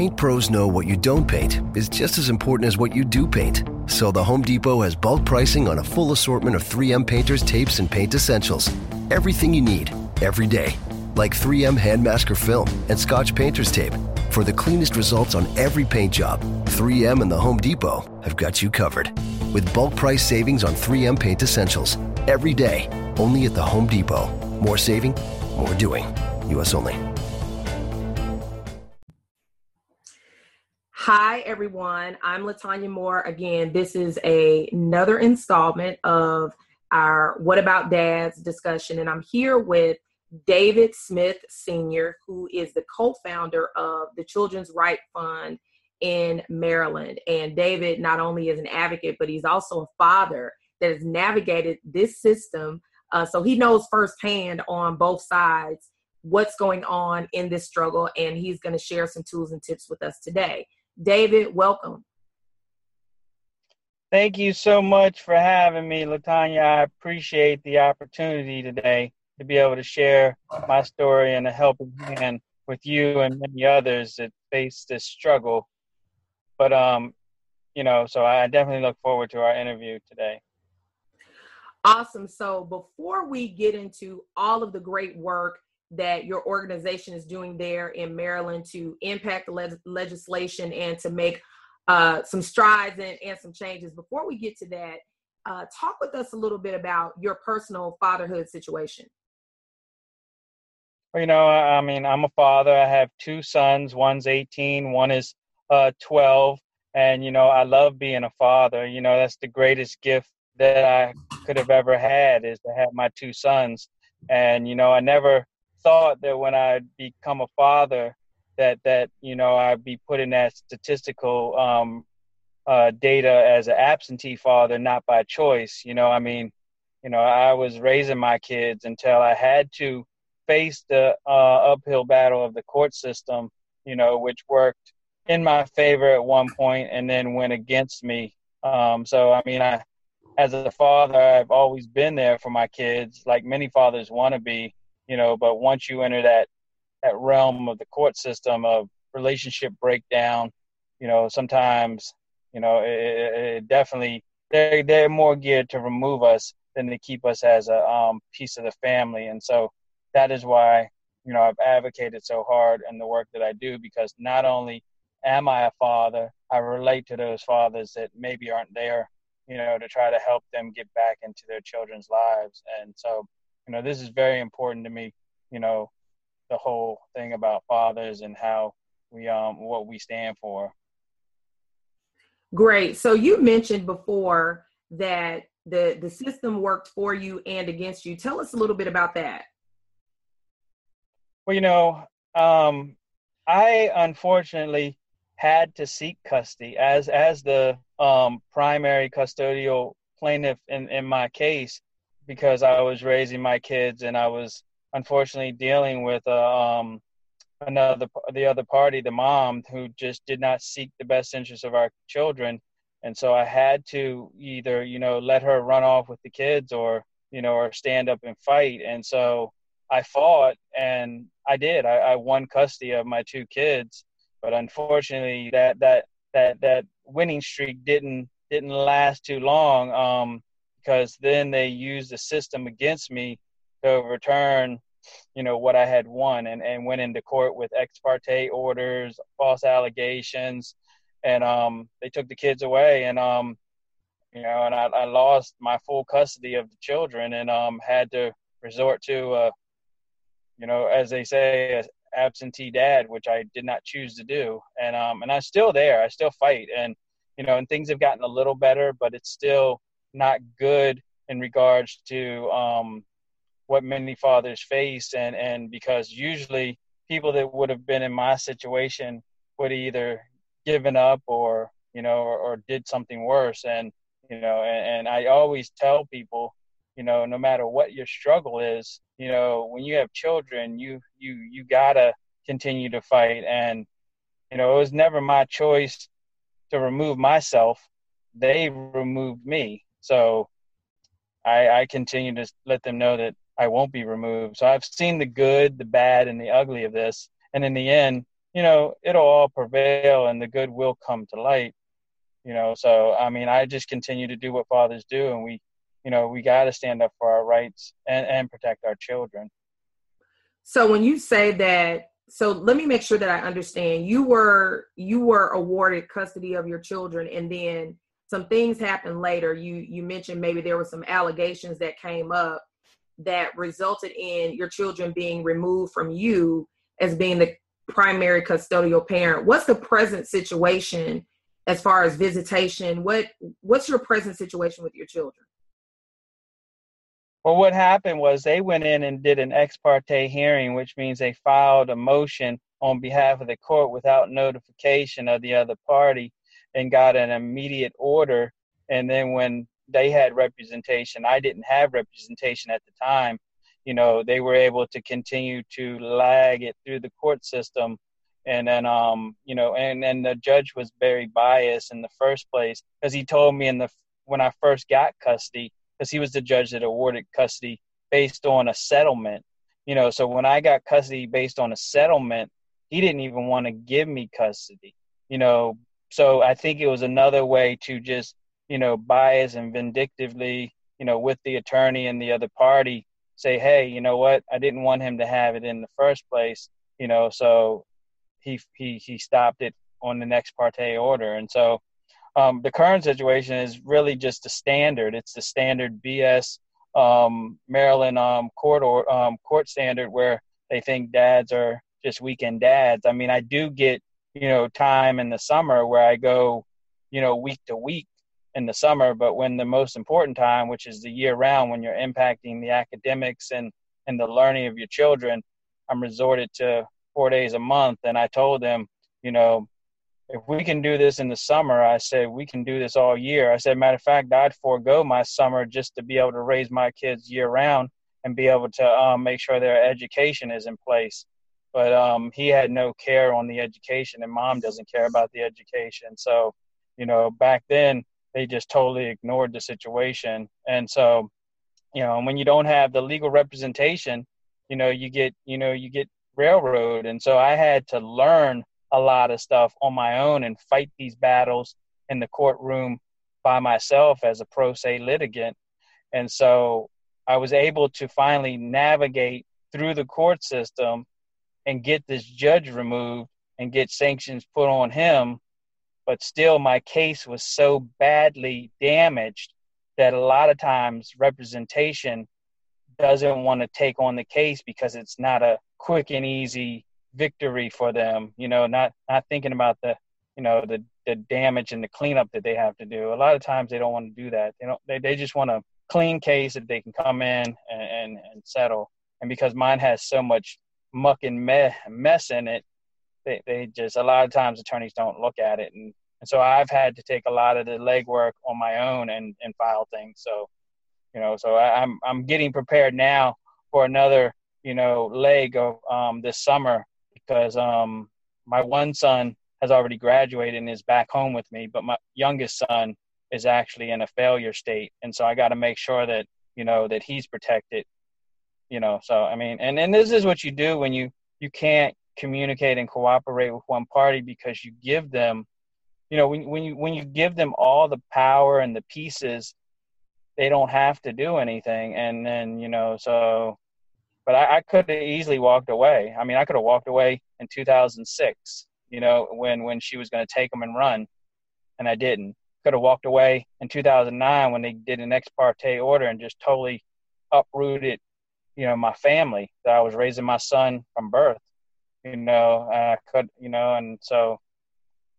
paint pros know what you don't paint is just as important as what you do paint. So the Home Depot has bulk pricing on a full assortment of 3M painters, tapes, and paint essentials. Everything you need, every day. Like 3M Hand Masker Film and Scotch Painter's Tape. For the cleanest results on every paint job, 3M and the Home Depot have got you covered. With bulk price savings on 3M paint essentials. Every day, only at the Home Depot. More saving, more doing. U.S. only. Hi, everyone. I'm LeTonya Moore. Again, this is a, another installment of our What About Dads discussion, and I'm here with David Smith Sr., who is the co founder of the Children's Right Fund in Maryland. And David not only is an advocate, but he's also a father that has navigated this system. Uh, so he knows firsthand on both sides what's going on in this struggle, and he's going to share some tools and tips with us today. David, welcome. Thank you so much for having me, LeTonya. I appreciate the opportunity today to be able to share my story and a helping hand with you and many others that face this struggle. But um, you know, so I definitely look forward to our interview today. Awesome. So before we get into all of the great work that your organization is doing there in Maryland to impact le- legislation and to make uh, some strides and, and some changes, before we get to that, uh, talk with us a little bit about your personal fatherhood situation. You know, I mean, I'm a father. I have two sons. One's 18, one is uh, 12. And, you know, I love being a father. You know, that's the greatest gift that I could have ever had is to have my two sons. And, you know, I never thought that when I become a father, that, that, you know, I'd be put in that statistical um, uh, data as an absentee father, not by choice. You know, I mean, you know, I was raising my kids until I had to face the uh, uphill battle of the court system, you know, which worked in my favor at one point and then went against me. Um, so, I mean, I, as a father, I've always been there for my kids, like many fathers want to be, you know. But once you enter that that realm of the court system of relationship breakdown, you know, sometimes, you know, it, it definitely they they're more geared to remove us than to keep us as a um, piece of the family. And so, that is why you know I've advocated so hard in the work that I do because not only am I a father, I relate to those fathers that maybe aren't there, you know, to try to help them get back into their children's lives. And so, you know, this is very important to me, you know, the whole thing about fathers and how we um what we stand for. Great. So you mentioned before that the the system worked for you and against you. Tell us a little bit about that. Well, you know, um, I unfortunately had to seek custody as as the um, primary custodial plaintiff in, in my case because I was raising my kids and I was unfortunately dealing with uh, um, another the other party, the mom, who just did not seek the best interest of our children, and so I had to either you know let her run off with the kids or you know or stand up and fight, and so I fought and I did. I, I won custody of my two kids, but unfortunately, that that that that winning streak didn't didn't last too long. Um, because then they used the system against me to overturn, you know, what I had won, and and went into court with ex parte orders, false allegations, and um, they took the kids away, and um, you know, and I, I lost my full custody of the children, and um, had to resort to a you know, as they say, absentee dad, which I did not choose to do. And um, and I'm still there. I still fight, and you know, and things have gotten a little better, but it's still not good in regards to um, what many fathers face, and and because usually people that would have been in my situation would either given up or you know or, or did something worse. And you know and, and i always tell people you know no matter what your struggle is you know when you have children you you you gotta continue to fight. And you know it was never my choice to remove myself. They removed me so i i continue to let them know that i won't be removed so i've seen the good the bad and the ugly of this and in the end you know, it'll all prevail and the good will come to light. You know, so I mean, I just continue to do what fathers do, and we, you know, we got to stand up for our rights and and protect our children. So when you say that, so let me make sure that I understand. You were you were awarded custody of your children, and then some things happened later. You you mentioned maybe there were some allegations that came up that resulted in your children being removed from you as being the primary custodial parent. What's the present situation as far as visitation? What what's your present situation with your children? Well, what happened was they went in and did an ex parte hearing, which means they filed a motion on behalf of the court without notification of the other party and got an immediate order. And then when they had representation, I didn't have representation at the time. You know, they were able to continue to lag it through the court system. And then, um, you know, and, and the judge was very biased in the first place because he told me in the when I first got custody, because he was the judge that awarded custody based on a settlement. You know, so when I got custody based on a settlement, he didn't even want to give me custody. You know, so I think it was another way to just, you know, bias and vindictively, you know, with the attorney and the other party, say, hey, you know what, I didn't want him to have it in the first place. You know, so he he he stopped it on the next parte order, and so um, the current situation is really just a standard. It's the standard BS um, Maryland um, court or um, court standard where they think dads are just weekend dads. I mean, I do get you know time in the summer where I go you know week to week in the summer, but when the most important time, which is the year round, when you're impacting the academics and and the learning of your children, I'm resorted to four days a month. And I told them, you know, if we can do this in the summer, I said, we can do this all year. I said, matter of fact, I'd forego my summer just to be able to raise my kids year round and be able to um, make sure their education is in place. But um, he had no care on the education, and mom doesn't care about the education. So, you know, back then they just totally ignored the situation. And so, you know, when you don't have the legal representation, you know, you get, you know, you get railroad. And so I had to learn a lot of stuff on my own and fight these battles in the courtroom by myself as a pro se litigant. And so I was able to finally navigate through the court system and get this judge removed and get sanctions put on him. But still, my case was so badly damaged that a lot of times representation doesn't want to take on the case because it's not a quick and easy victory for them. You know, not not thinking about the you know the the damage and the cleanup that they have to do. A lot of times they don't want to do that. They don't. They they just want a clean case that they can come in and and, and settle. And because mine has so much muck and me- mess in it, they they just a lot of times attorneys don't look at it and. And so I've had to take a lot of the legwork on my own and, and file things. So, you know, so I, I'm I'm getting prepared now for another you know leg of um, this summer because um, my one son has already graduated and is back home with me, but my youngest son is actually in a failure state, and so I got to make sure that you know that he's protected. You know, so I mean, and and this is what you do when you you can't communicate and cooperate with one party because you give them, you know, when when you when you give them all the power and the pieces, they don't have to do anything, and then you know, so but I, I could have easily walked away. I mean, I could have walked away in 2006, you know, when when she was going to take them and run, and I didn't. Could have walked away in 2009 when they did an ex parte order and just totally uprooted, you know, my family that I was raising my son from birth. You know, I could, you know, and so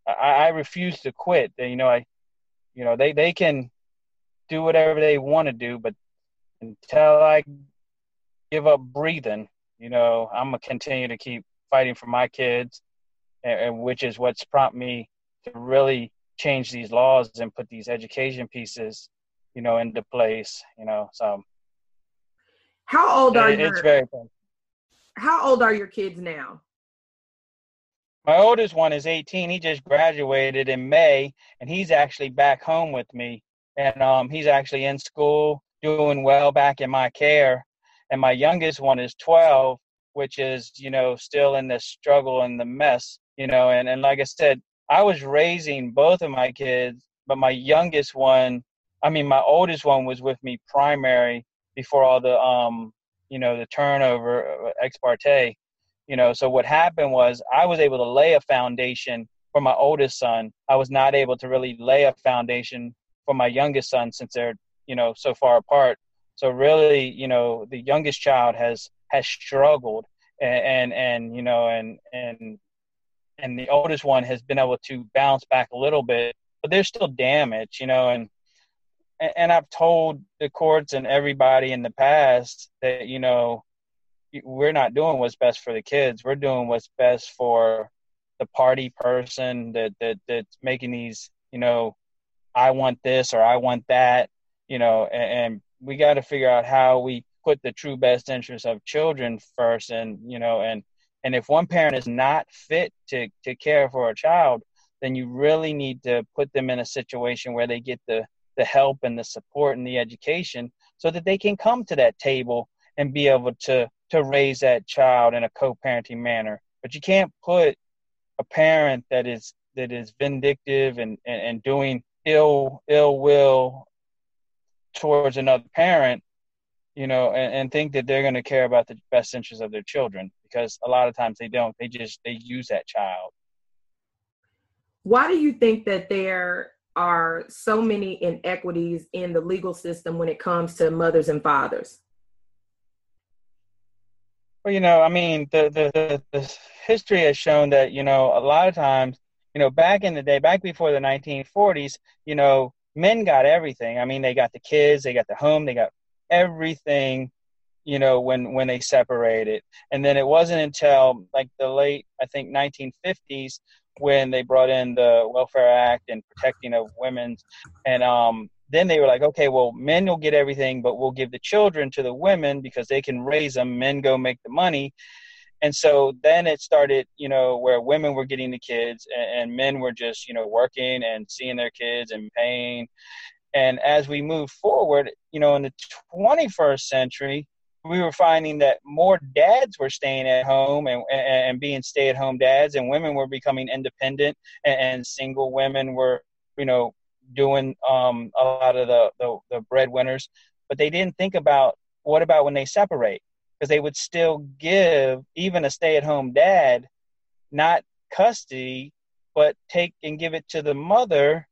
I, I refuse to quit. You know, I, you know, they they can do whatever they want to do, but until I give up breathing, you know, I'm gonna continue to keep fighting for my kids, and, and which is what's prompted me to really change these laws and put these education pieces, you know, into place. You know, so. How old are you? It's very. How old are your kids now? My oldest one is 18. He just graduated in May, and he's actually back home with me. And um, he's actually in school, doing well back in my care and my youngest one is 12 which is you know still in the struggle and the mess you know, and, and like I said, I was raising both of my kids, but my youngest one, I mean, my oldest one was with me primary before all the, um, you know, the turnover, uh, ex parte, you know. So what happened was I was able to lay a foundation for my oldest son. I was not able to really lay a foundation for my youngest son since they're, you know, so far apart. So really, you know, the youngest child has has struggled, and and, and you know, and and and the oldest one has been able to bounce back a little bit, but there's still damage, you know, and and I've told the courts and everybody in the past that you know we're not doing what's best for the kids. We're doing what's best for the party person that that that's making these, you know, I want this or I want that, you know, and, and we got to figure out how we put the true best interest of children first, and you know, and and if one parent is not fit to, to care for a child, then you really need to put them in a situation where they get the, the help and the support and the education so that they can come to that table and be able to, to raise that child in a co-parenting manner. But you can't put a parent that is that is vindictive and, and, and doing ill ill will towards another parent, you know, and, and think that they're going to care about the best interests of their children because a lot of times they don't. They just they use that child. Why do you think that there are so many inequities in the legal system when it comes to mothers and fathers? Well, you know, I mean, the, the, the, the history has shown that, you know, a lot of times, you know, back in the day, back before the 1940s, you know, men got everything. I mean, they got the kids, they got the home, they got everything you know when when they separated and then it wasn't until like the late i think 1950s when they brought in the welfare act and protecting of women. And um then they were like okay well men will get everything but we'll give the children to the women because they can raise them. Men go make the money. And so then it started you know where women were getting the kids and, and men were just you know working and seeing their kids and paying. And as we move forward you know in the 21st century we were finding that more dads were staying at home and, and being stay at home dads, and women were becoming independent, and, and single women were, you know, doing um, a lot of the, the, the breadwinners. But they didn't think about what about when they separate? Because they would still give even a stay at home dad not custody, but take and give it to the mother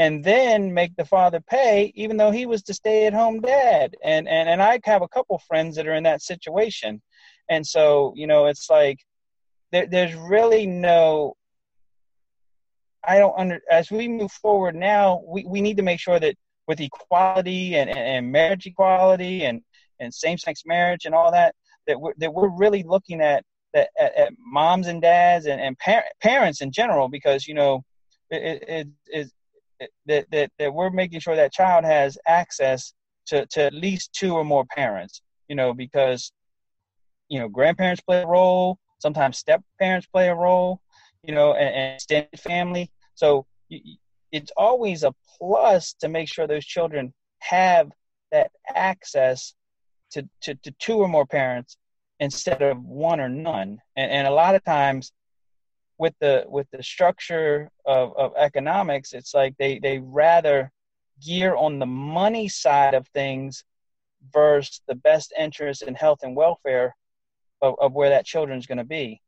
and then make the father pay even though he was the stay at home dad. And and and I have a couple friends that are in that situation. And so you know it's like there, there's really no I don't under as we move forward now we, we need to make sure that with equality and, and, and marriage equality and and same-sex marriage and all that that we're, that we're really looking at that at, at moms and dads and, and par- parents in general because you know it, it, it, that, that, that we're making sure that child has access to, to at least two or more parents, you know, because, you know, grandparents play a role, sometimes step parents play a role, you know, and, and extended family. So it's always a plus to make sure those children have that access to, to, to two or more parents instead of one or none. And, and a lot of times with the with the structure of, of economics, it's like they they rather gear on the money side of things versus the best interest in health and welfare of, of where that children's going to be.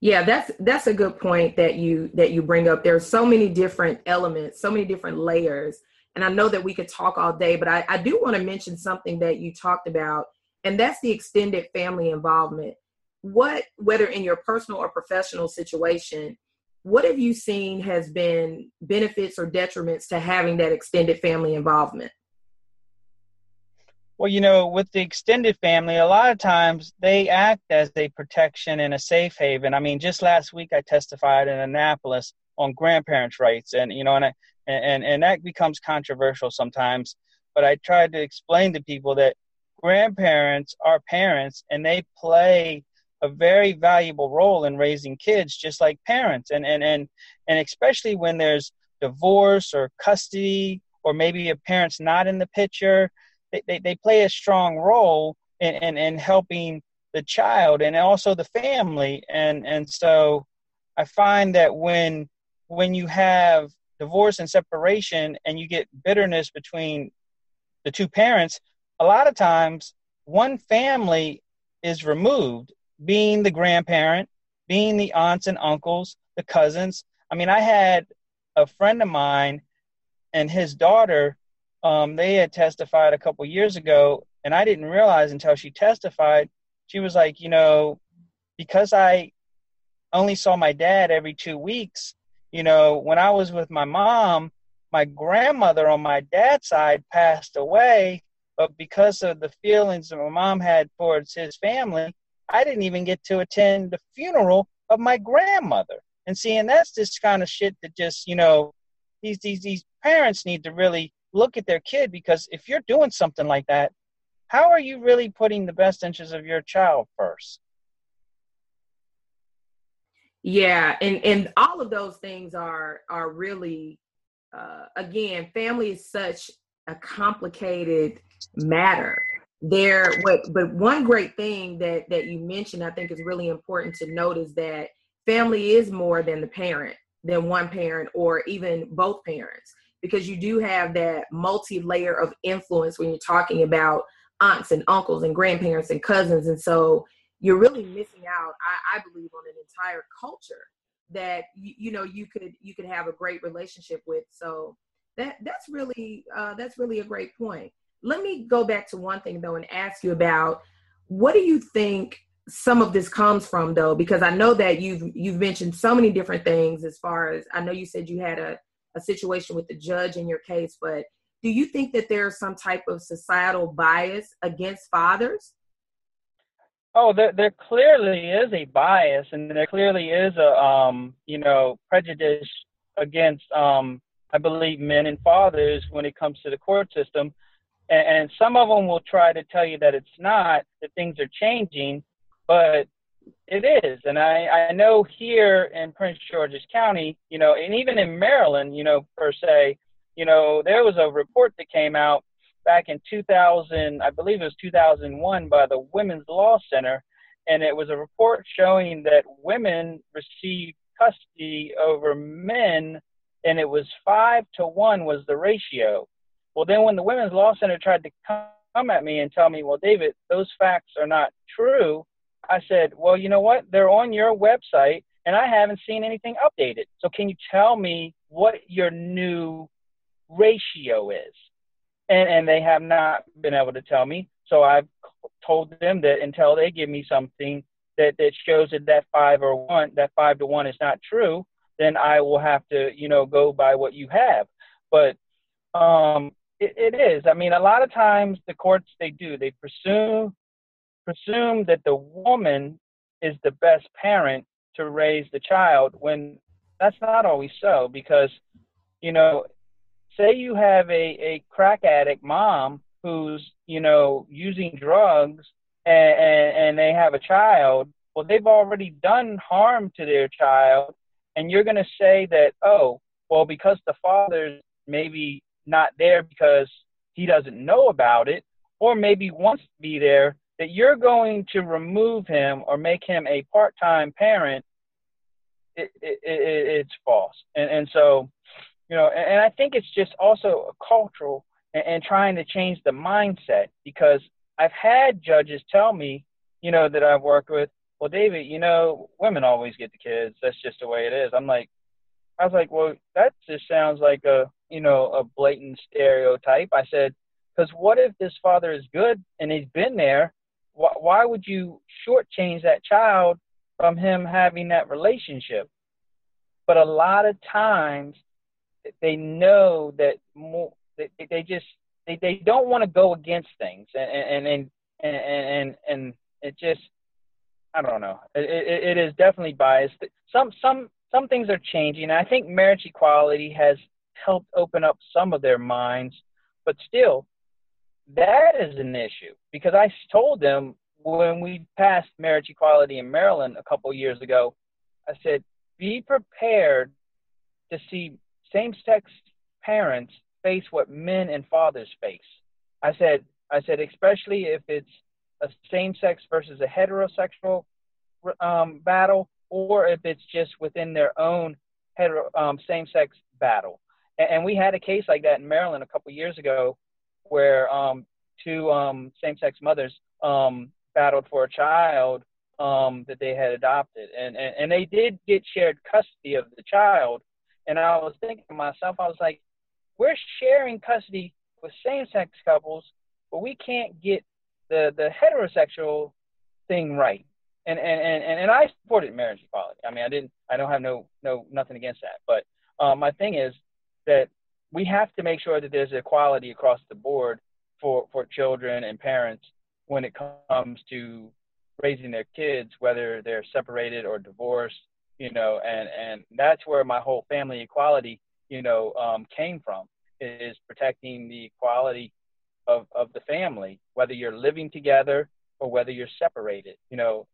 Yeah that's that's a good point that you that you bring up. There's so many different elements so many different layers and i know that we could talk all day but i, I do want to mention something that you talked about and that's the extended family involvement what whether in your personal or professional situation what have you seen has been benefits or detriments to having that extended family involvement? Well you know with the extended family a lot of times they act as a protection and a safe haven. I mean just last week i testified in annapolis on grandparents rights and you know and I, and and that becomes controversial sometimes but i tried to explain to people that grandparents are parents and they play a very valuable role in raising kids just like parents. And and and, and especially when there's divorce or custody or maybe a parent's not in the picture they, they, they play a strong role in, in, in helping the child and also the family. And and so i find that when when you have divorce and separation and you get bitterness between the two parents a lot of times one family is removed being the grandparent being the aunts and uncles the cousins. I mean i had a friend of mine and his daughter um, they had testified a couple years ago and i didn't realize until she testified she was like you know because i only saw my dad every two weeks you know when i was with my mom my grandmother on my dad's side passed away but because of the feelings that my mom had towards his family i didn't even get to attend the funeral of my grandmother. And seeing that's this kind of shit that just you know these these these parents need to really look at their kid because if you're doing something like that how are you really putting the best interests of your child first? Yeah and and all of those things are are really uh, again family is such a complicated matter there what but one great thing that that you mentioned i think is really important to note is that family is more than the parent than one parent or even both parents because you do have that multi-layer of influence when you're talking about aunts and uncles and grandparents and cousins and so you're really missing out I, I believe on an entire culture that you, you, know you could you could have a great relationship with. So that that's really uh, that's really a great point let me go back to one thing though and ask you about what do you think some of this comes from though? Because i know that you've you've mentioned so many different things as far as i know you said you had a, a situation with the judge in your case but do you think that there's some type of societal bias against fathers? Oh there, there clearly is a bias and there clearly is a um you know prejudice against um i believe men and fathers when it comes to the court system and, and some of them will try to tell you that it's not that things are changing but it is. And I, I know here in Prince George's County, you know, and even in Maryland, you know, per se, you know, there was a report that came out back in 2000, I believe it was 2001, by the Women's Law Center. And it was a report showing that women received custody over men, and it was five to one was the ratio. Well, then when the Women's Law Center tried to come at me and tell me, well, David, those facts are not true, I said, well, you know what? They're on your website and I haven't seen anything updated. So can you tell me what your new ratio is? And, and they have not been able to tell me. So I've told them that until they give me something that, that shows that that five or one, that five to one is not true, then I will have to, you know, go by what you have. But um, it, it is. I mean, a lot of times the courts they do they presume presume that the woman is the best parent to raise the child when that's not always so because you know say you have a, a crack addict mom who's you know using drugs and, and, and they have a child well they've already done harm to their child and you're going to say that oh well because the father's maybe not there because he doesn't know about it or maybe wants to be there that you're going to remove him or make him a part-time parent, it, it, it, it's false. And, and so, you know, and, and, I think it's just also a cultural and, and trying to change the mindset because I've had judges tell me, you know, that I've worked with, well, David, you know, women always get the kids. That's just the way it is. I'm like, I was like, well, that just sounds like a, you know, a blatant stereotype. I said, because what if this father is good and he's been there why, why would you shortchange that child from him having that relationship? But a lot of times they know that more, they, they just they, they don't want to go against things and and and and and, and it just I don't know. It, it, it is definitely biased. Some some some things are changing. I think marriage equality has helped open up some of their minds, but still, that is an issue because I told them when we passed marriage equality in Maryland a couple years ago, I said, be prepared to see same sex parents face what men and fathers face. I said, I said, especially if it's a same sex versus a heterosexual um, battle, or if it's just within their own um, same sex battle. And, we had a case like that in Maryland a couple years ago where um, two um, same sex mothers um, battled for a child um, that they had adopted. And, and, and they did get shared custody of the child. And I was thinking to myself, I was like, we're sharing custody with same sex couples, but we can't get the, the heterosexual thing right. And, and, and, and I supported marriage equality. I mean, I didn't, I don't have no, no, nothing against that. But um, my thing is that we have to make sure that there's equality across the board for, for children and parents when it comes to raising their kids, whether they're separated or divorced, you know, and, and that's where my whole family equality, you know, um, came from is protecting the equality of, of the family, whether you're living together or whether you're separated, you know.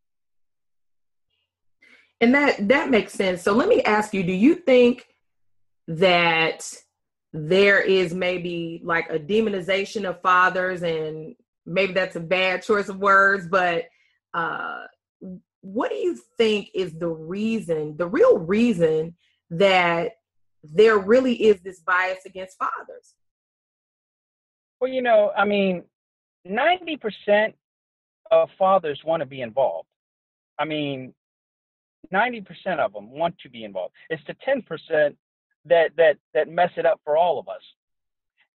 And that that makes sense. So let me ask you, do you think that there is maybe like a demonization of fathers and maybe that's a bad choice of words, but uh, what do you think is the reason, the real reason that there really is this bias against fathers? Well, you know, I mean, 90% of fathers want to be involved. I mean, 90% of them want to be involved. It's the 10% that that that mess it up for all of us.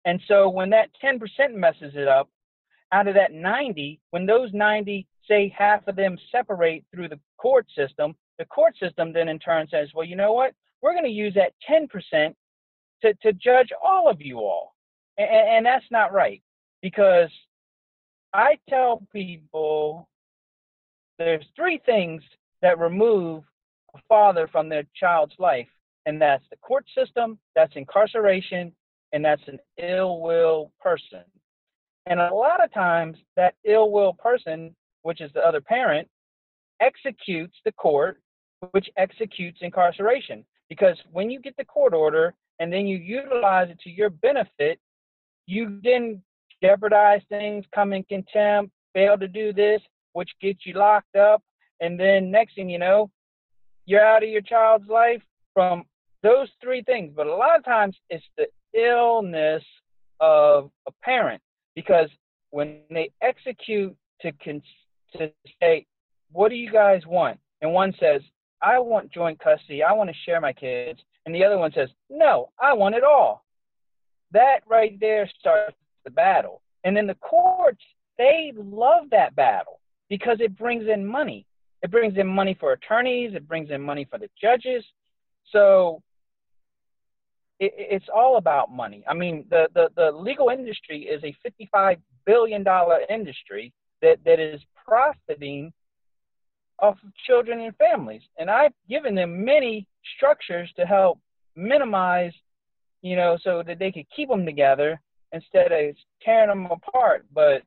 And so when that 10% messes it up, out of that 90, when those 90 say half of them separate through the court system, the court system then in turn says, well, you know what? We're going to use that 10% to, to judge all of you all. And, and that's not right because I tell people there's three things that remove a father from their child's life, and that's the court system, that's incarceration, and that's an ill will person. And a lot of times, that ill will person which is the other parent, executes the court, which executes incarceration. Because when you get the court order and then you utilize it to your benefit, you then jeopardize things, come in contempt, fail to do this, which gets you locked up. And then next thing you know, you're out of your child's life from those three things. But a lot of times it's the illness of a parent because when they execute to con- to say, what do you guys want? And one says, I want joint custody. I want to share my kids. And the other one says, no, I want it all. That right there starts the battle. And then the courts, they love that battle because it brings in money. It brings in money for attorneys. It brings in money for the judges. So it, it's all about money. I mean, the, the, the legal industry is a $55 billion industry that, that is profiting off of children and families. And I've given them many structures to help minimize, you know, so that they could keep them together instead of tearing them apart. But,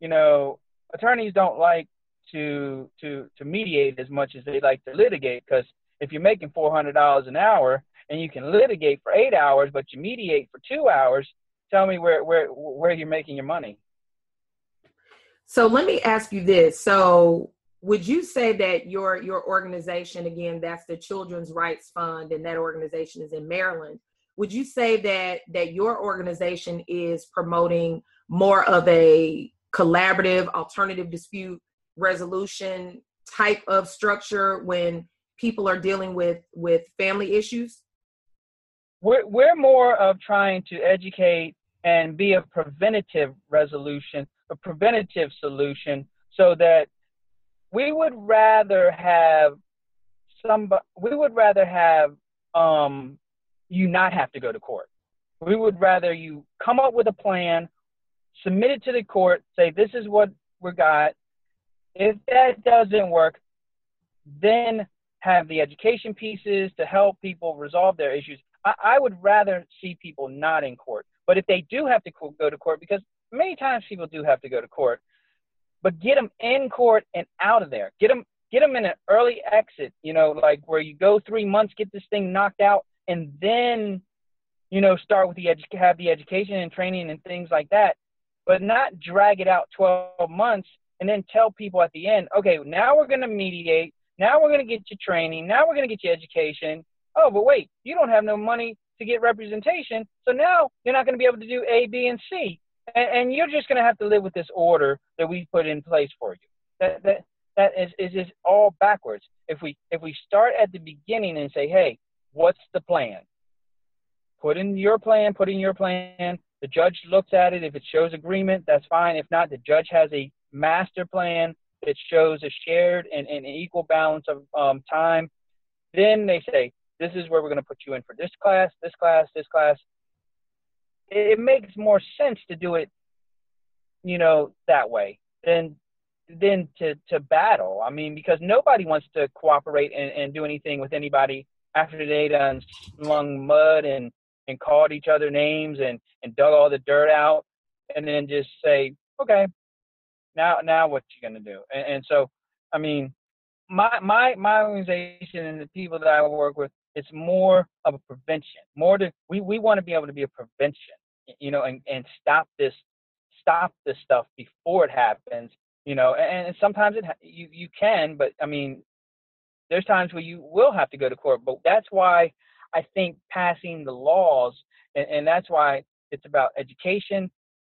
you know, attorneys don't like to to to mediate as much as they like to litigate because if you're making four hundred dollars an hour and you can litigate for eight hours but you mediate for two hours, tell me where where where you're making your money. So let me ask you this. So would you say that your your organization again that's the Children's Rights Fund and that organization is in Maryland. Would you say that that your organization is promoting more of a collaborative alternative dispute resolution type of structure when people are dealing with with family issues? We're we're more of trying to educate and be a preventative resolution a preventative solution so that we would rather have some we would rather have um, you not have to go to court. We would rather you come up with a plan submit it to the court say this is what we got. If that doesn't work then have the education pieces to help people resolve their issues I, I would rather see people not in court but if they do have to go to court because many times people do have to go to court, but get them in court and out of there. Get them get them in an early exit, you know, like where you go three months, get this thing knocked out, and then, you know, start with the edu- have the education and training and things like that. but not drag it out 12 months and then tell people at the end, okay, now we're going to mediate. Now we're going to get you training. Now we're going to get you education. Oh, but wait, you don't have no money to get representation. So now you're not going to be able to do A, B, and C. And, and you're just going to have to live with this order that we put in place for you. That, that, that is, is just all backwards. If we, if we start at the beginning and say, hey, what's the plan? Put in your plan, put in your plan. The judge looks at it. If it shows agreement, that's fine. If not, the judge has a master plan that shows a shared and, and equal balance of um, time. Then they say, this is where we're going to put you in for this class, this class, this class. It, it makes more sense to do it, you know, that way than than to to battle. I mean, because nobody wants to cooperate and, and do anything with anybody after they done slung mud and and called each other names and and dug all the dirt out, and then just say, okay, now now what you gonna do? And, and so, I mean, my my my organization and the people that I work with, it's more of a prevention. More to we we want to be able to be a prevention, you know, and and stop this stop this stuff before it happens. You know, and, and sometimes it you you can, but I mean, there's times where you will have to go to court. But that's why I think passing the laws, and, and that's why it's about education,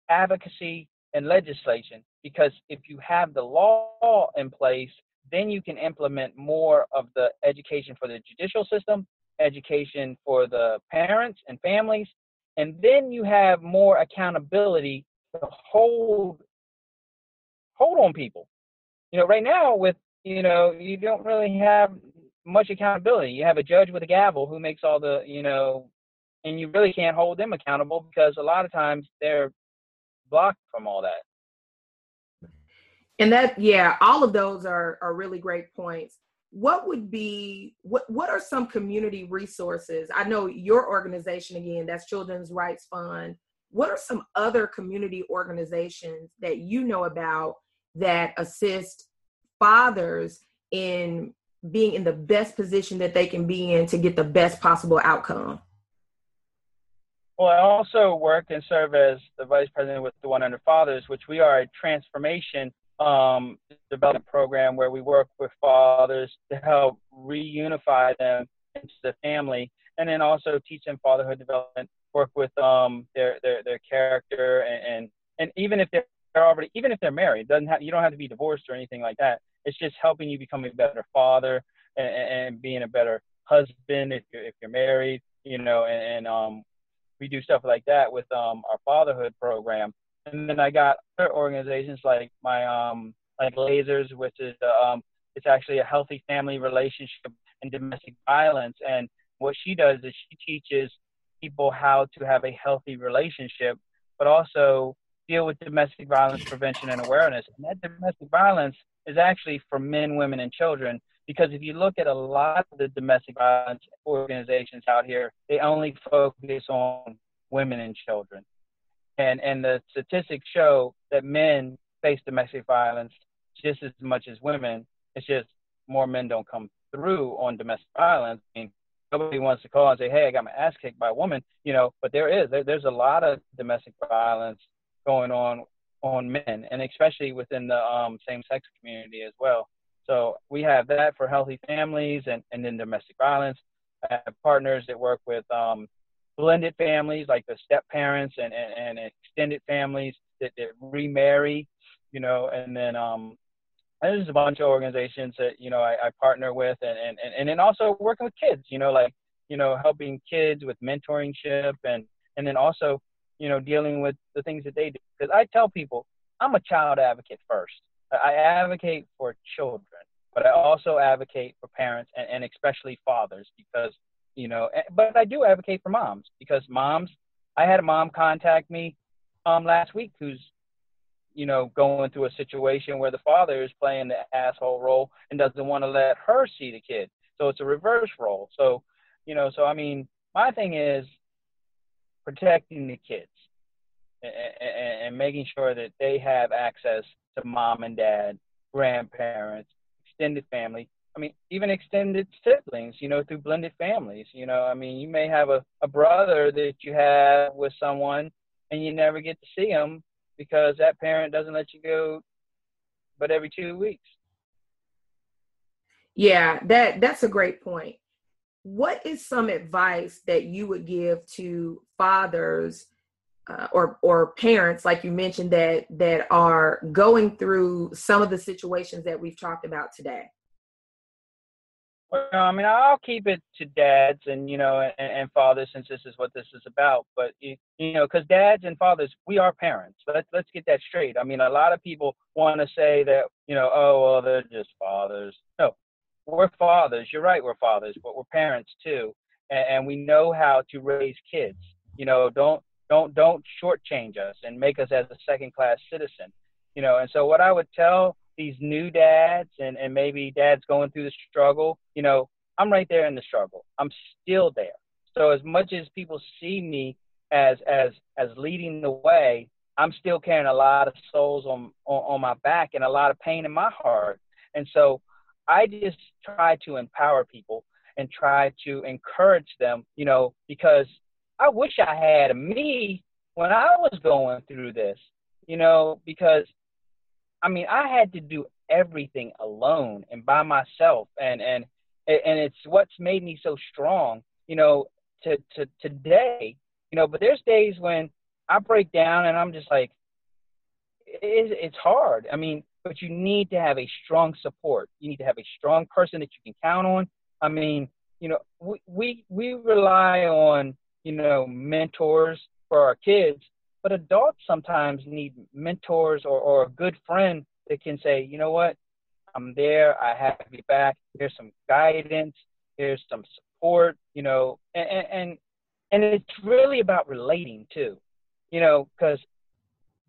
advocacy, and legislation. Because if you have the law in place, then you can implement more of the education for the judicial system, education for the parents and families, and then you have more accountability to hold hold on people. You know, right now with you know you don't really have much accountability. You have a judge with a gavel who makes all the you know, and you really can't hold them accountable because a lot of times they're blocked from all that and that yeah all of those are are really great points. What would be what what are some community resources? I know your organization again that's children's rights fund. What are some other community organizations that you know about that assist fathers in being in the best position that they can be in to get the best possible outcome? Well, I also work and serve as the vice president with the 100 Fathers, which we are a transformation um, development program where we work with fathers to help reunify them into the family, and then also teach them fatherhood development. Work with um, their their their character, and, and and even if they're already even if they're married, doesn't have you don't have to be divorced or anything like that. It's just helping you become a better father and, and being a better husband if you're if you're married, you know, and, and um, we do stuff like that with um, our fatherhood program and then I got other organizations like my um like Lasers, which is um it's actually a healthy family relationship and domestic violence. And what she does is she teaches people how to have a healthy relationship, but also deal with domestic violence prevention and awareness. And that domestic violence is actually for men, women, and children. Because if you look at a lot of the domestic violence organizations out here, they only focus on women and children and and the statistics show that men face domestic violence just as much as women. It's just more men don't come through on domestic violence. I mean, nobody wants to call and say, "Hey, I got my ass kicked by a woman," you know. But there is there, there's a lot of domestic violence going on on men, and especially within the um, same-sex community as well. So we have that for healthy families and, and then domestic violence. I have partners that work with um, blended families like the step parents and, and, and extended families that, that remarry, you know, and then um, there's a bunch of organizations that, you know, I, I partner with and, and, and then also working with kids, you know, like, you know, helping kids with mentorship and, and then also, you know, dealing with the things that they do. Because I tell people, I'm a child advocate first. I advocate for children, but I also advocate for parents and, and especially fathers because you know but i do advocate for moms because moms i had a mom contact me um last week who's you know going through a situation where the father is playing the asshole role and doesn't want to let her see the kid. So it's a reverse role. So you know so i mean my thing is protecting the kids and, and, and making sure that they have access to mom and dad grandparents extended family I mean, even extended siblings, you know, through blended families. You know, I mean, you may have a, a brother that you have with someone and you never get to see them because that parent doesn't let you go but every two weeks. Yeah, that that's a great point. What is some advice that you would give to fathers uh, or or parents, like you mentioned, that that are going through some of the situations that we've talked about today? Well, I mean, I'll keep it to dads and you know and, and fathers since this is what this is about. But you, you know, because dads and fathers, we are parents. Let's let's get that straight. I mean, a lot of people want to say that you know, oh well, they're just fathers. No, we're fathers. You're right, we're fathers, but we're parents too, and, and we know how to raise kids. You know, don't don't don't shortchange us and make us as a second class citizen. You know, and so what I would tell these new dads and, and maybe dads going through the struggle, you know, I'm right there in the struggle. I'm still there. So as much as people see me as as as leading the way, I'm still carrying a lot of souls on, on on my back and a lot of pain in my heart. And so I just try to empower people and try to encourage them, you know, because I wish I had me when I was going through this, you know, because I mean, I had to do everything alone and by myself, and and and it's what's made me so strong, you know, to to today, you know. But there's days when I break down and I'm just like, it, it's hard. I mean, but you need to have a strong support. You need to have a strong person that you can count on. I mean, you know, we we we rely on you know mentors for our kids, but adults sometimes need mentors or, or a good friend that can say, you know what, I'm there. I have you back. Here's some guidance. Here's some support. You know, and and and it's really about relating too. You know, because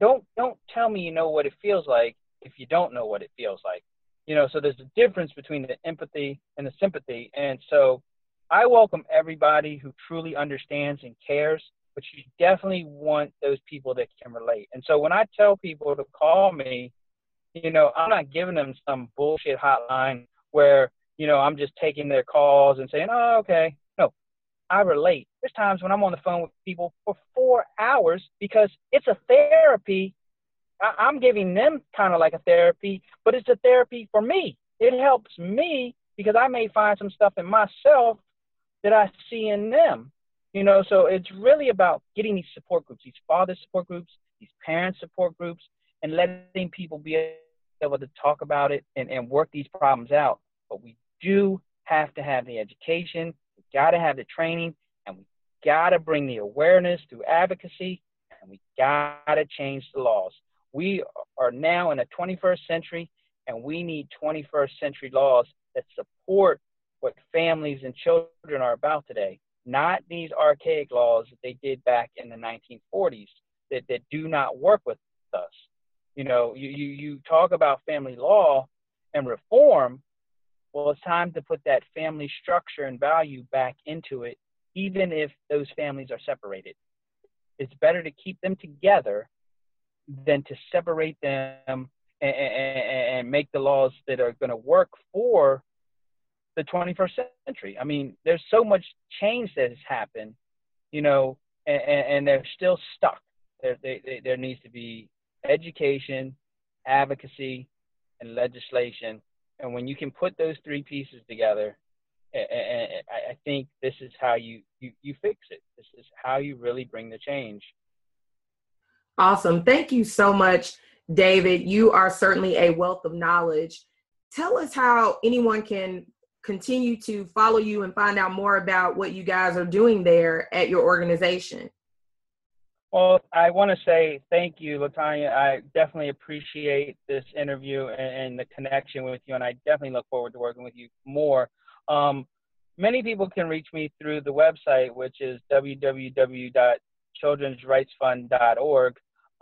don't don't tell me you know what it feels like if you don't know what it feels like. You know, so there's a difference between the empathy and the sympathy. And so I welcome everybody who truly understands and cares but you definitely want those people that can relate. And so when I tell people to call me, you know, I'm not giving them some bullshit hotline where, you know, I'm just taking their calls and saying, oh, okay. No, I relate. There's times when I'm on the phone with people for four hours because it's a therapy. I- I'm giving them kind of like a therapy, but it's a therapy for me. It helps me because I may find some stuff in myself that I see in them. You know, so it's really about getting these support groups, these father support groups, these parent support groups, and letting people be able to talk about it and, and work these problems out. But we do have to have the education, we got to have the training, and we got to bring the awareness through advocacy, and we got to change the laws. We are now in the 21st century, and we need 21st century laws that support what families and children are about today not these archaic laws that they did back in the 1940s that, that do not work with us. You know, you, you, you talk about family law and reform. Well, it's time to put that family structure and value back into it, even if those families are separated. It's better to keep them together than to separate them and, and, and make the laws that are going to work for the 21st century. I mean, there's so much change that has happened, you know, and, and they're still stuck. There, they, there needs to be education, advocacy, and legislation. And when you can put those three pieces together, I think this is how you, you, you fix it. This is how you really bring the change. Awesome. Thank you so much, David. You are certainly a wealth of knowledge. Tell us how anyone can continue to follow you and find out more about what you guys are doing there at your organization? Well, I want to say thank you, LeTonya. I definitely appreciate this interview and, and, the connection with you, and I definitely look forward to working with you more. Um, many people can reach me through the website, which is www.children'srightsfund.org,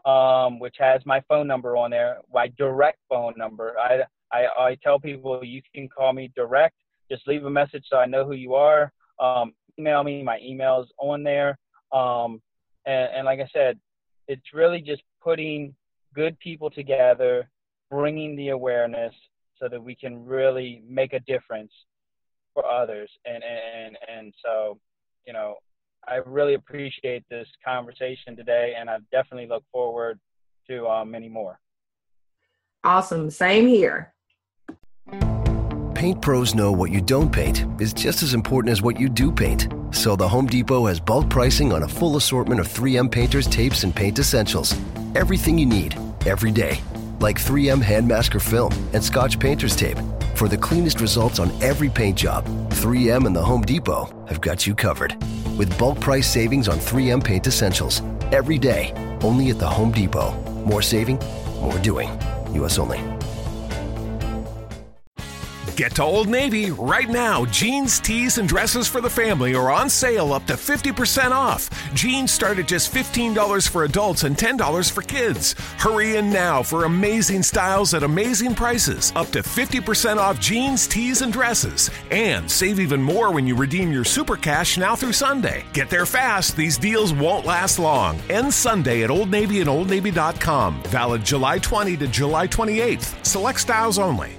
um, which has my phone number on there, my direct phone number. I, I, I tell people you can call me direct just leave a message so I know who you are. Um, email me. My email is on there. Um, and, and like I said, it's really just putting good people together, bringing the awareness so that we can really make a difference for others. And, and, and so, you know, I really appreciate this conversation today, and I definitely look forward to uh, many more. Awesome. Same here. Paint pros know what you don't paint is just as important as what you do paint. So the Home Depot has bulk pricing on a full assortment of 3M painters, tapes, and paint essentials. Everything you need, every day. Like 3M Hand Masker Film and Scotch Painter's Tape. For the cleanest results on every paint job, 3M and the Home Depot have got you covered. With bulk price savings on 3M paint essentials. Every day, only at the Home Depot. More saving, more doing. U.S. only. Get to Old Navy right now. Jeans, tees, and dresses for the family are on sale up to 50% off. Jeans start at just $15 for adults and $10 for kids. Hurry in now for amazing styles at amazing prices. Up to 50% off jeans, tees, and dresses. And save even more when you redeem your super cash now through Sunday. Get there fast. These deals won't last long. End Sunday at Old Navy and OldNavy.com. Valid July 20 to July 28th. Select styles only.